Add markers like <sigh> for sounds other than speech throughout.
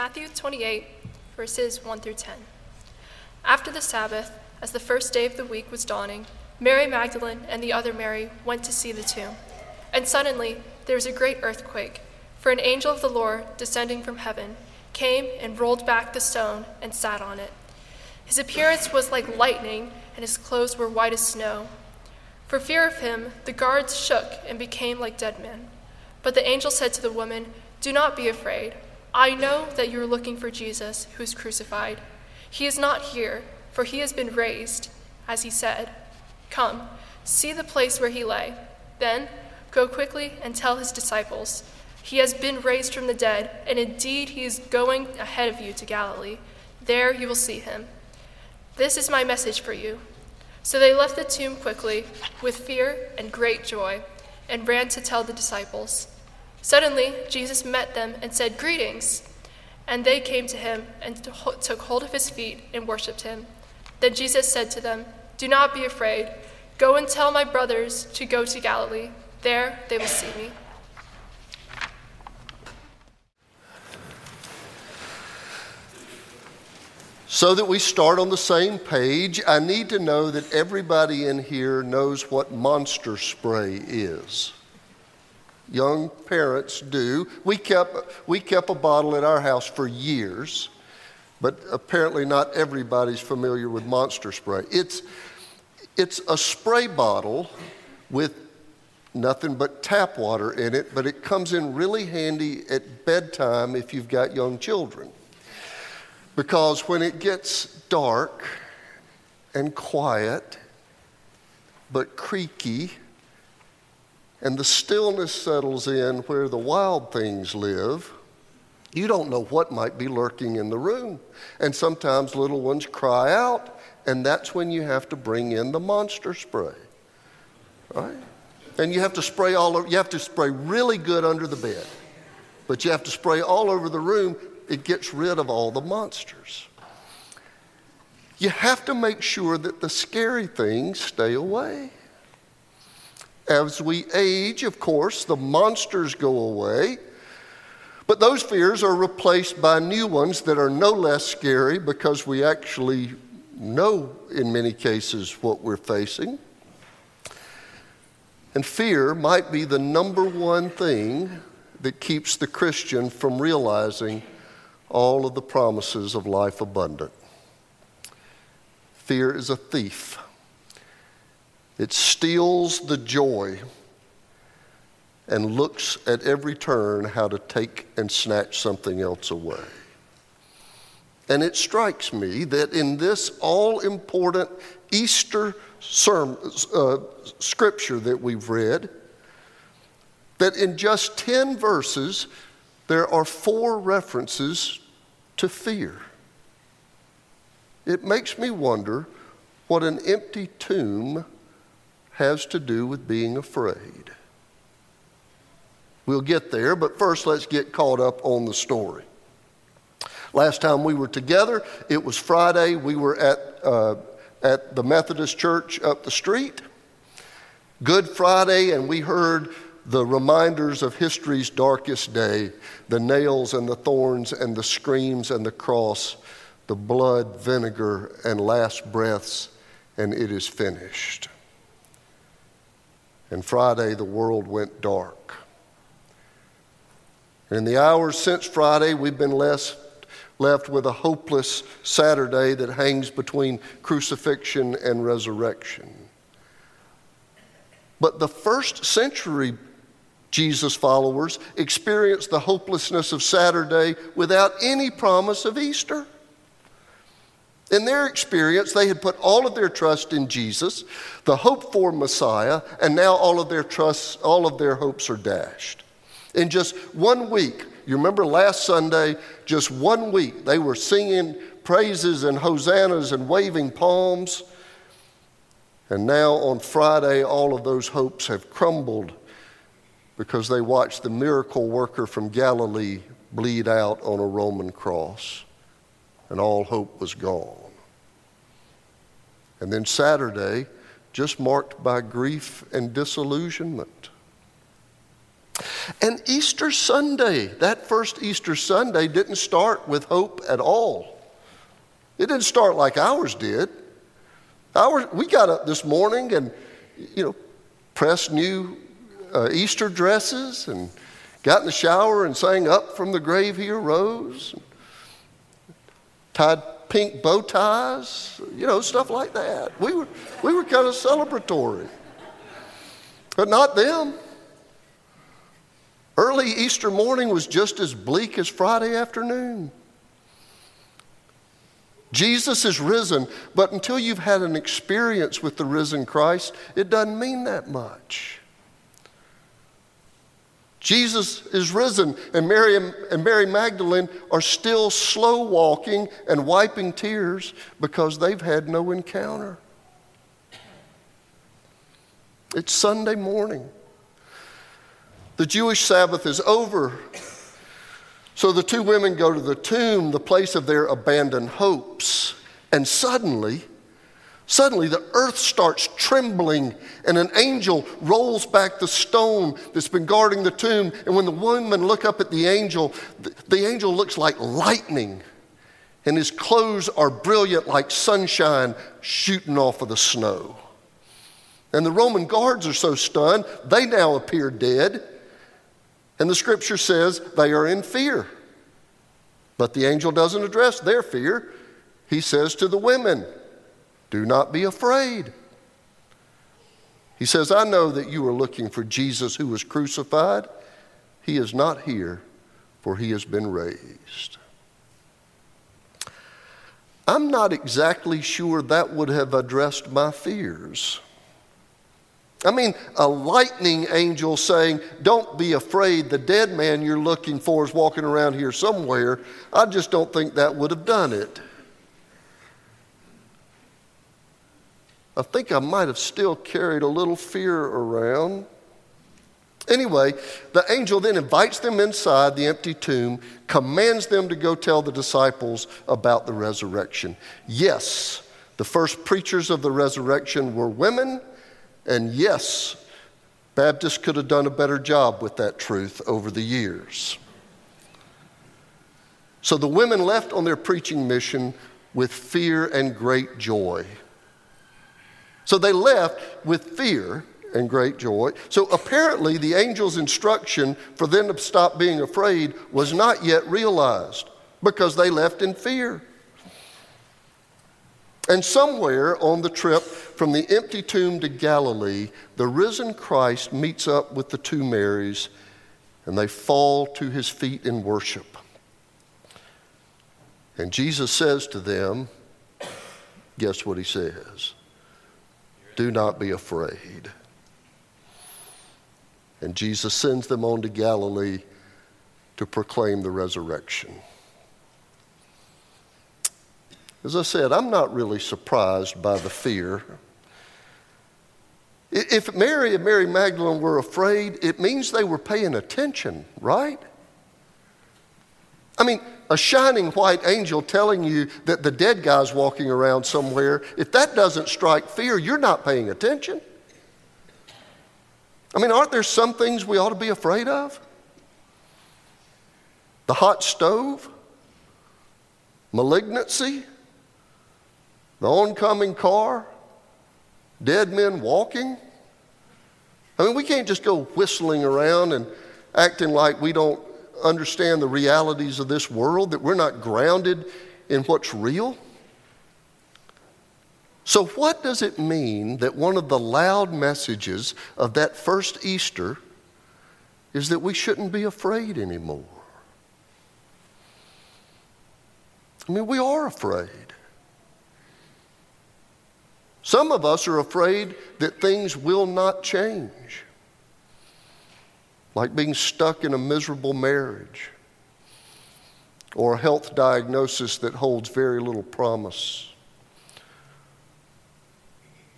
Matthew 28, verses 1 through 10. After the Sabbath, as the first day of the week was dawning, Mary Magdalene and the other Mary went to see the tomb. And suddenly there was a great earthquake, for an angel of the Lord, descending from heaven, came and rolled back the stone and sat on it. His appearance was like lightning, and his clothes were white as snow. For fear of him, the guards shook and became like dead men. But the angel said to the woman, Do not be afraid. I know that you are looking for Jesus, who is crucified. He is not here, for he has been raised, as he said. Come, see the place where he lay. Then go quickly and tell his disciples, He has been raised from the dead, and indeed he is going ahead of you to Galilee. There you will see him. This is my message for you. So they left the tomb quickly, with fear and great joy, and ran to tell the disciples. Suddenly, Jesus met them and said, Greetings! And they came to him and took hold of his feet and worshipped him. Then Jesus said to them, Do not be afraid. Go and tell my brothers to go to Galilee. There they will see me. So that we start on the same page, I need to know that everybody in here knows what monster spray is young parents do. We kept, we kept a bottle at our house for years, but apparently not everybody's familiar with monster spray. It's, it's a spray bottle with nothing but tap water in it, but it comes in really handy at bedtime if you've got young children. Because when it gets dark and quiet, but creaky, and the stillness settles in where the wild things live, you don't know what might be lurking in the room. And sometimes little ones cry out, and that's when you have to bring in the monster spray. Right? And you have to spray all over, you have to spray really good under the bed. But you have to spray all over the room. It gets rid of all the monsters. You have to make sure that the scary things stay away. As we age, of course, the monsters go away. But those fears are replaced by new ones that are no less scary because we actually know, in many cases, what we're facing. And fear might be the number one thing that keeps the Christian from realizing all of the promises of life abundant. Fear is a thief. It steals the joy and looks at every turn how to take and snatch something else away. And it strikes me that in this all important Easter sermon, uh, scripture that we've read, that in just 10 verses, there are four references to fear. It makes me wonder what an empty tomb has to do with being afraid. We'll get there, but first let's get caught up on the story. Last time we were together, it was Friday. We were at, uh, at the Methodist church up the street. Good Friday, and we heard the reminders of history's darkest day the nails and the thorns and the screams and the cross, the blood, vinegar, and last breaths, and it is finished. And Friday, the world went dark. In the hours since Friday, we've been less, left with a hopeless Saturday that hangs between crucifixion and resurrection. But the first century Jesus followers experienced the hopelessness of Saturday without any promise of Easter. In their experience, they had put all of their trust in Jesus, the hope for Messiah, and now all of their trusts, all of their hopes are dashed. In just one week, You remember last Sunday, just one week, they were singing praises and hosannas and waving palms. And now on Friday, all of those hopes have crumbled because they watched the miracle worker from Galilee bleed out on a Roman cross, and all hope was gone. And then Saturday, just marked by grief and disillusionment. And Easter Sunday, that first Easter Sunday, didn't start with hope at all. It didn't start like ours did. Ours, we got up this morning and, you know, pressed new uh, Easter dresses and got in the shower and sang Up from the Grave He Arose, tied pink bow ties, you know, stuff like that. We were, we were kind of celebratory, but not them. Early Easter morning was just as bleak as Friday afternoon. Jesus is risen, but until you've had an experience with the risen Christ, it doesn't mean that much. Jesus is risen, and Mary and Mary Magdalene are still slow walking and wiping tears because they've had no encounter. It's Sunday morning. The Jewish Sabbath is over. So the two women go to the tomb, the place of their abandoned hopes. And suddenly, suddenly the earth starts trembling, and an angel rolls back the stone that's been guarding the tomb. And when the women look up at the angel, the, angel looks like lightning, and his clothes are brilliant like sunshine shooting off of the snow. And the Roman guards are so stunned, they now appear dead. And the scripture says they are in fear. But the angel doesn't address their fear. He says to the women, Do not be afraid. He says, I know that you are looking for Jesus who was crucified. He is not here, for he has been raised. I'm not exactly sure that would have addressed my fears. I mean, a lightning angel saying, Don't be afraid, the dead man you're looking for is walking around here somewhere. I just don't think that would have done it. I think I might have still carried a little fear around. Anyway, the angel then invites them inside the empty tomb, commands them to go tell the disciples about the resurrection. Yes, the first preachers of the resurrection were women and yes, Baptists could have done a better job with that truth over the years. So the women left on their preaching mission with fear and great joy. So they left with fear and great joy. So apparently, the angel's instruction for them to stop being afraid was not yet realized because they left in fear. And somewhere on the trip from the empty tomb to Galilee, the risen Christ meets up with the two Marys and they fall to his feet in worship. And Jesus says to them, guess what he says? Do not be afraid. And Jesus sends them on to Galilee to proclaim the resurrection. As I said, I'm not really surprised by the fear. If Mary and Mary Magdalene were afraid, it means they were paying attention, right? I mean, a shining white angel telling you that the dead guy's walking around somewhere, if that doesn't strike fear, you're not paying attention. I mean, aren't there some things we ought to be afraid of? The hot stove? Malignancy? the oncoming car, dead men walking. I mean, we can't just go whistling around and acting like we don't understand the realities of this world, that we're not grounded in what's real. So, what does it mean that one of the loud messages of that first Easter is that we shouldn't be afraid anymore? I mean, we are afraid. Some of us are afraid that things will not change, like being stuck in a miserable marriage, or a health diagnosis that holds very little promise,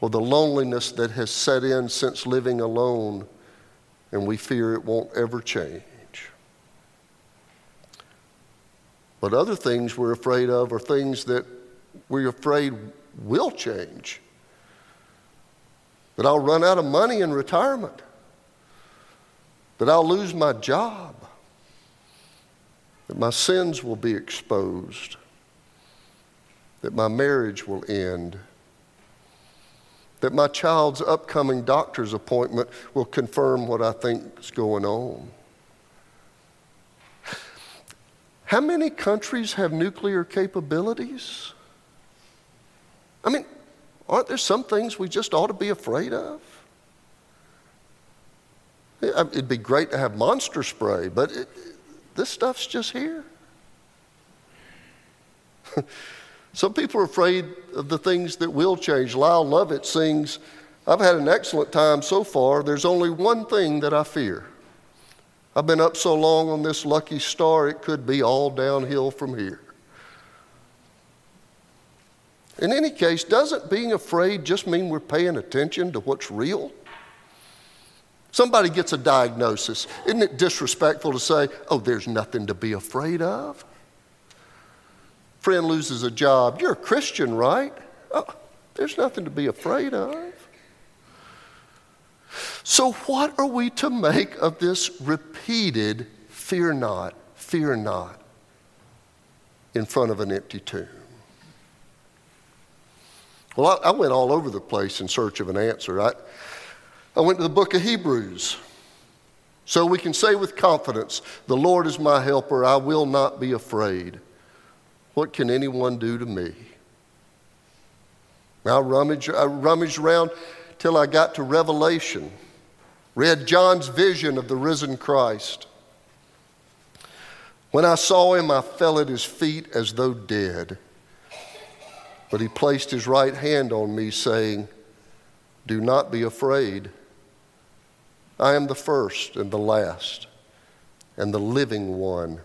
or the loneliness that has set in since living alone and we fear it won't ever change. But other things we're afraid of are things that we're afraid will change. That I'll run out of money in retirement. That I'll lose my job. That my sins will be exposed. That my marriage will end. That my child's upcoming doctor's appointment will confirm what I think is going on. How many countries have nuclear capabilities? I mean, aren't there some things we just ought to be afraid of? It'd be great to have monster spray, but it, this stuff's just here. <laughs> Some people are afraid of the things that will change. Lyle Lovett sings, I've had an excellent time so far. There's only one thing that I fear. I've been up so long on this lucky star, it could be all downhill from here. In any case, doesn't being afraid just mean we're paying attention to what's real? Somebody gets a diagnosis. Isn't it disrespectful to say, oh, there's nothing to be afraid of? Friend loses a job. You're a Christian, right? Oh, there's nothing to be afraid of. So, what are we to make of this repeated fear not, fear not in front of an empty tomb? Well, I, I went all over the place in search of an answer. I, I went to the book of Hebrews. So we can say with confidence, The Lord is my helper, I will not be afraid. What can anyone do to me? I rummaged, I rummaged around till I got to Revelation, read John's vision of the risen Christ. When I saw him, I fell at his feet as though dead. But he placed his right hand on me, saying, Do not be afraid. I am the first and the last, and the living one.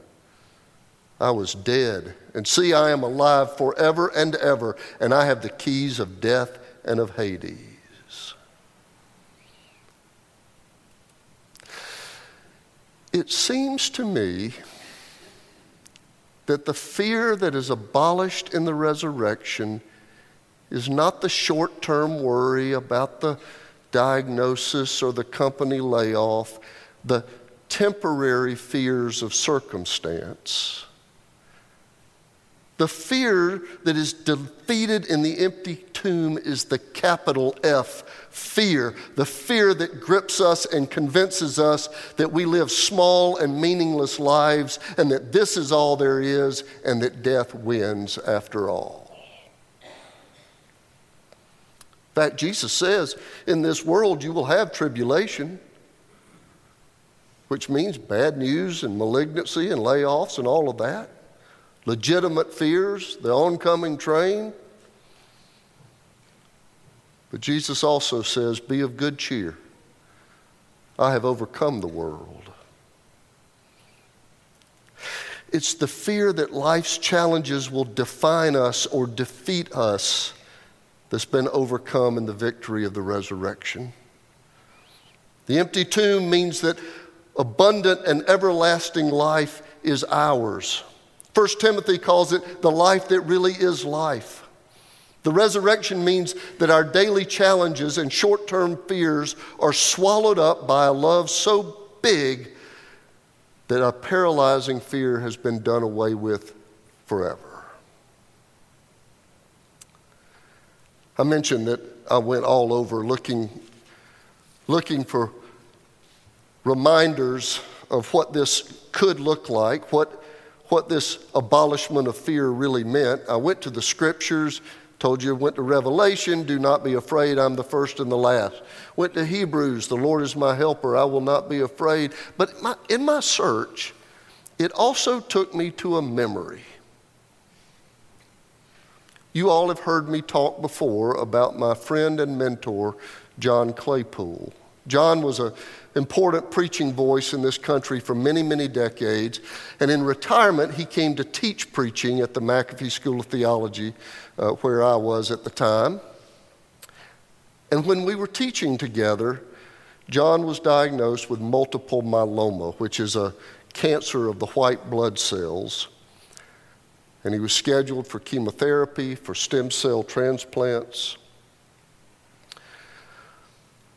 I was dead, and see, I am alive forever and ever, and I have the keys of death and of Hades. It seems to me that the fear that is abolished in the resurrection is not the short term worry about the diagnosis or the company layoff, the temporary fears of circumstance. The fear that is defeated in the empty tomb is the capital F fear, the fear that grips us and convinces us that we live small and meaningless lives and that this is all there is and that death wins after all. In fact, Jesus says, In this world you will have tribulation, which means bad news and malignancy and layoffs and all of that legitimate fears, the oncoming train. But Jesus also says, Be of good cheer. I have overcome the world. It's the fear that life's challenges will define us or defeat us that's been overcome in the victory of the resurrection. The empty tomb means that abundant and everlasting life is ours. 1 Timothy calls it the life that really is life. The resurrection means that our daily challenges and short term fears are swallowed up by a love so big that a paralyzing fear has been done away with forever. I mentioned that I went all over looking, looking for reminders of what this could look like, what what this abolishment of fear really meant. I went to the scriptures, told you, I went to Revelation, do not be afraid, I'm the first and the last. Went to Hebrews, the Lord is my helper, I will not be afraid. But my, in my search, it also took me to a memory. You all have heard me talk before about my friend and mentor, John Claypool. John was an important preaching voice in this country for many, many decades. And in retirement, he came to teach preaching at the McAfee School of Theology, uh, where I was at the time. And when we were teaching together, John was diagnosed with multiple myeloma, which is a cancer of the white blood cells. And he was scheduled for chemotherapy, for stem cell transplants.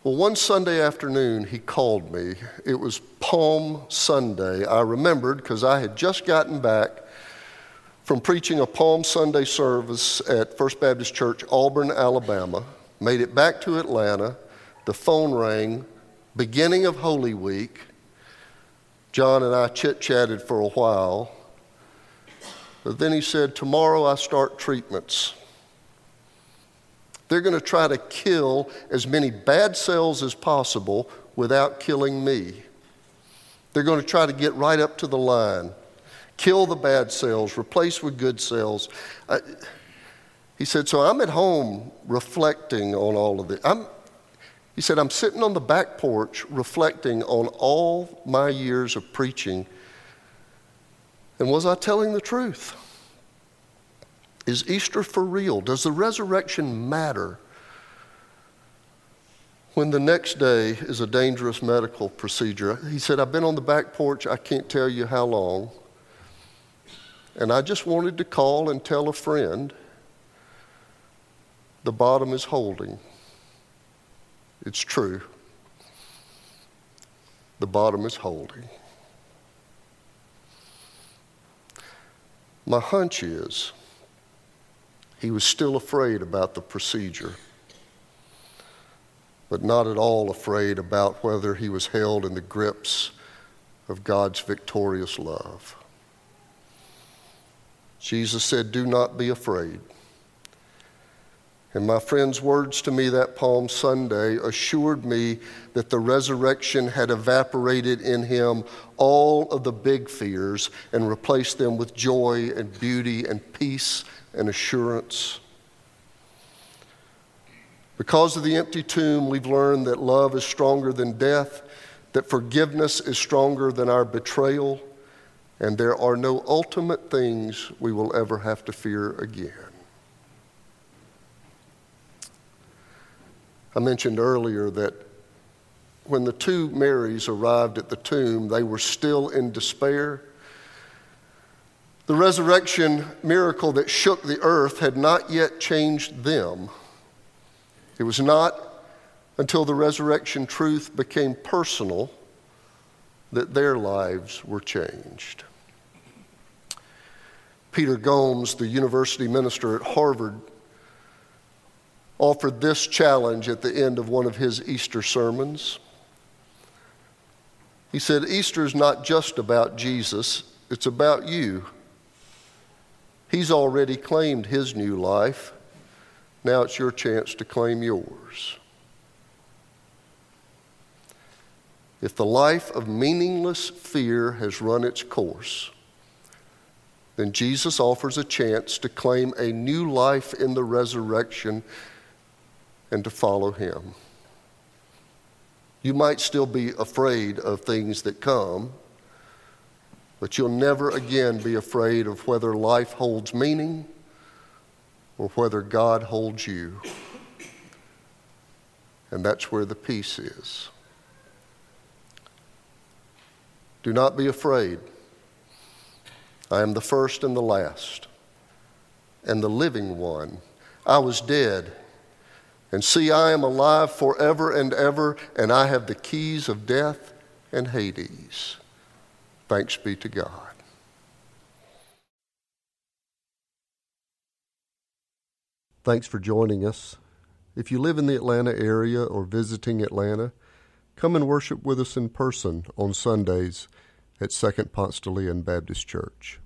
Well, one Sunday afternoon, he called me. It was Palm Sunday. I remembered because I had just gotten back from preaching a Palm Sunday service at First Baptist Church, Auburn, Alabama. Made it back to Atlanta. The phone rang, beginning of Holy Week. John and I chit chatted for a while. But then he said, Tomorrow I start treatments. They're going to try to kill as many bad cells as possible without killing me. They're going to try to get right up to the line, kill the bad cells, replace with good cells. I, he said, So I'm at home reflecting on all of this. I'm, he said, I'm sitting on the back porch reflecting on all my years of preaching. And was I telling the truth? Is Easter for real? Does the resurrection matter? When the next day is a dangerous medical procedure, he said, I've been on the back porch, I can't tell you how long. And I just wanted to call and tell a friend the bottom is holding. It's true. The bottom is holding. My hunch is he was still afraid about the procedure, but not at all afraid about whether he was held in the grips of God's victorious love. Jesus said, Do not be afraid. And my friend's words to me that Palm Sunday assured me that the resurrection had evaporated in him all of the big fears and replaced them with joy and beauty and peace and assurance. Because of the empty tomb, we've learned that love is stronger than death, that forgiveness is stronger than our betrayal, and there are no ultimate things we will ever have to fear again. I mentioned earlier that when the two Marys arrived at the tomb, they were still in despair the resurrection miracle that shook the earth had not yet changed them. It was not until the resurrection truth became personal that their lives were changed. Peter Gomes, the university minister at Harvard, offered this challenge at the end of one of his Easter sermons. He said, Easter is not just about Jesus, it's about you. He's already claimed his new life. Now it's your chance to claim yours. If the life of meaningless fear has run its course, then Jesus offers a chance to claim a new life in the resurrection and to follow him. You might still be afraid of things that come but you'll never again be afraid of whether life holds meaning or whether God holds you. And that's where the peace is. Do not be afraid. I am the first and the last, and the living one. I was dead, and see, I am alive forever and ever, and I have the keys of death and Hades. Thanks be to God. Thanks for joining us. If you live in the Atlanta area or visiting Atlanta, come and worship with us in person on Sundays at Second Ponce de Leon Baptist Church.